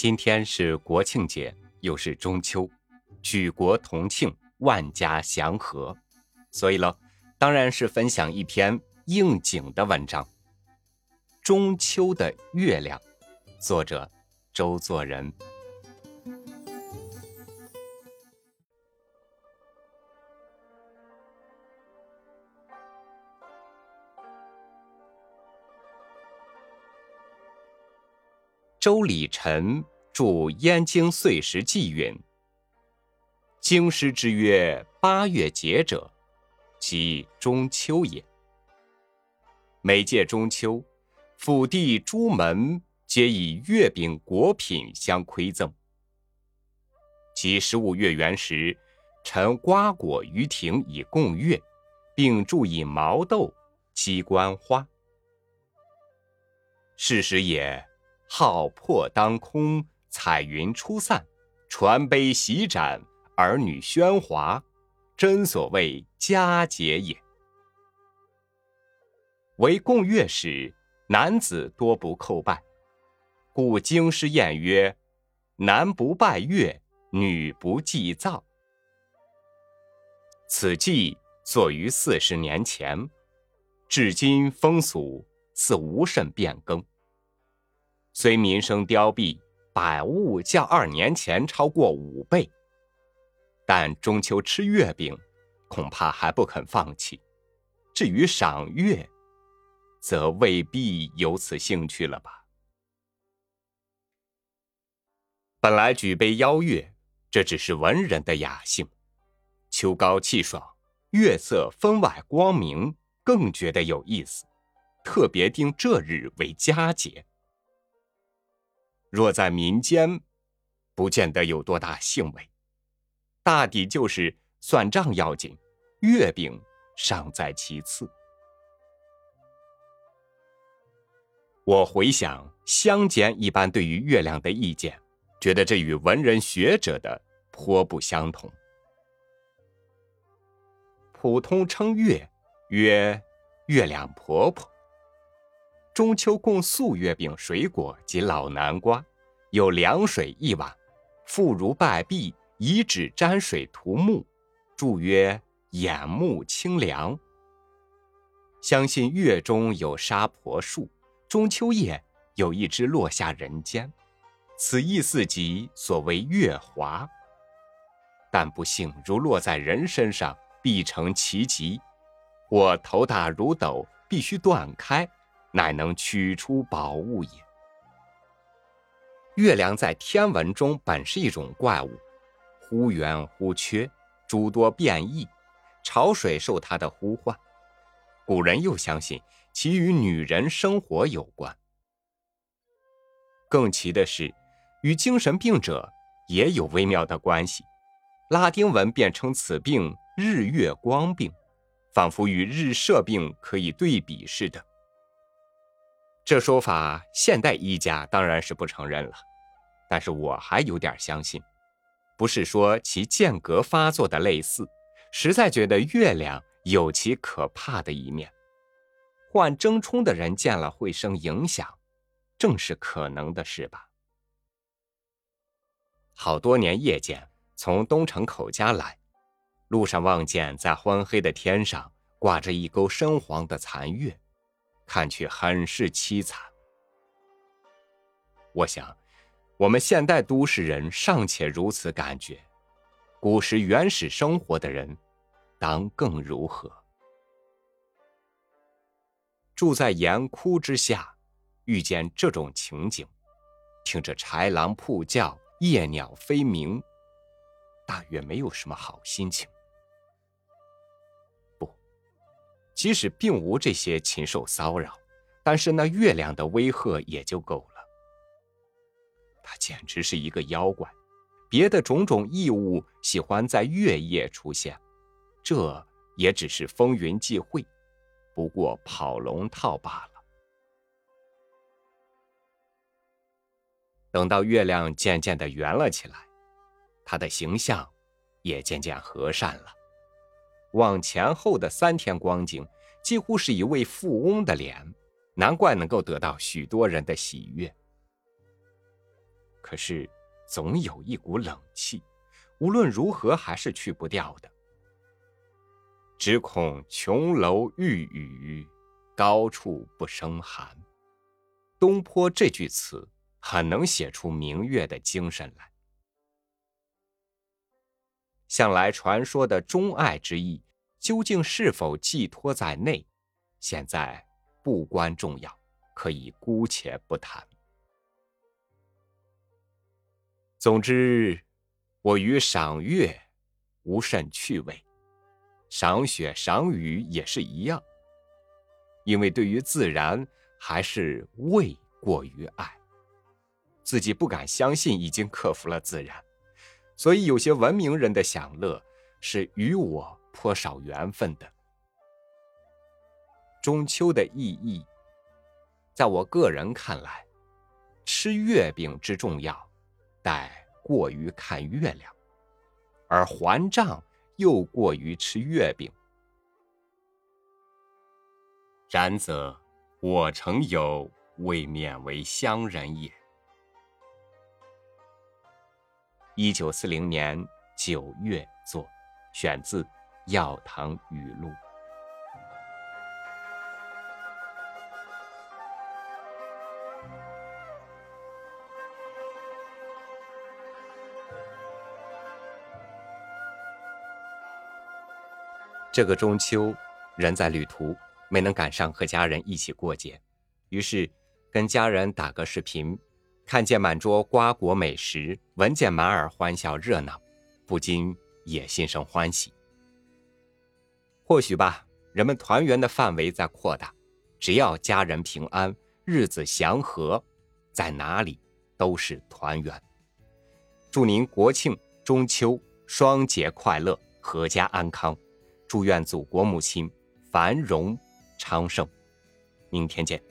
今天是国庆节，又是中秋，举国同庆，万家祥和，所以喽，当然是分享一篇应景的文章。《中秋的月亮》，作者周作人。周礼臣著《燕京岁时记》云：“京师之曰八月节者，即中秋也。每届中秋，府第诸门皆以月饼果品相馈赠。即十五月圆时，陈瓜果于庭以供月，并注以毛豆、鸡冠花。是时也。”号破当空，彩云初散，传杯席盏，儿女喧哗，真所谓佳节也。为共乐时，男子多不叩拜，故京师谚曰：“男不拜月，女不祭灶。”此祭作于四十年前，至今风俗似无甚变更。虽民生凋敝，百物较二年前超过五倍，但中秋吃月饼，恐怕还不肯放弃。至于赏月，则未必有此兴趣了吧？本来举杯邀月，这只是文人的雅兴。秋高气爽，月色分外光明，更觉得有意思。特别定这日为佳节。若在民间，不见得有多大兴味，大抵就是算账要紧，月饼尚在其次。我回想乡间一般对于月亮的意见，觉得这与文人学者的颇不相同。普通称月曰月亮婆婆。中秋供素月饼、水果及老南瓜，有凉水一碗，妇孺拜毕，以纸沾水涂目，注曰：“眼目清凉。”相信月中有沙婆树，中秋夜有一枝落下人间，此意似即所谓月华。但不幸如落在人身上，必成奇疾，或头大如斗，必须断开。乃能取出宝物也。月亮在天文中本是一种怪物，忽圆忽缺，诸多变异，潮水受它的呼唤。古人又相信其与女人生活有关。更奇的是，与精神病者也有微妙的关系。拉丁文便称此病“日月光病”，仿佛与日射病可以对比似的。这说法，现代医家当然是不承认了，但是我还有点相信，不是说其间隔发作的类似，实在觉得月亮有其可怕的一面，患怔冲的人见了会生影响，正是可能的事吧。好多年夜间从东城口家来，路上望见在昏黑的天上挂着一钩深黄的残月。看去很是凄惨。我想，我们现代都市人尚且如此感觉，古时原始生活的人，当更如何？住在岩窟之下，遇见这种情景，听着豺狼扑叫、夜鸟飞鸣，大约没有什么好心情。即使并无这些禽兽骚扰，但是那月亮的威吓也就够了。它简直是一个妖怪，别的种种异物喜欢在月夜出现，这也只是风云际会，不过跑龙套罢了。等到月亮渐渐的圆了起来，它的形象也渐渐和善了。往前后的三天光景，几乎是一位富翁的脸，难怪能够得到许多人的喜悦。可是总有一股冷气，无论如何还是去不掉的。只恐琼楼玉宇，高处不胜寒。东坡这句词很能写出明月的精神来。向来传说的钟爱之意，究竟是否寄托在内，现在不关重要，可以姑且不谈。总之，我与赏月无甚趣味。赏雪、赏雨也是一样，因为对于自然还是未过于爱，自己不敢相信已经克服了自然，所以有些文明人的享乐是与我颇少缘分的。中秋的意义，在我个人看来，吃月饼之重要，待过于看月亮，而还账。又过于吃月饼，然则我诚有未免为乡人也。一九四零年九月作，选自《药堂语录》。这个中秋，人在旅途，没能赶上和家人一起过节，于是跟家人打个视频，看见满桌瓜果美食，闻见满耳欢笑热闹，不禁也心生欢喜。或许吧，人们团圆的范围在扩大，只要家人平安，日子祥和，在哪里都是团圆。祝您国庆、中秋双节快乐，阖家安康。祝愿祖国母亲繁荣昌盛，明天见。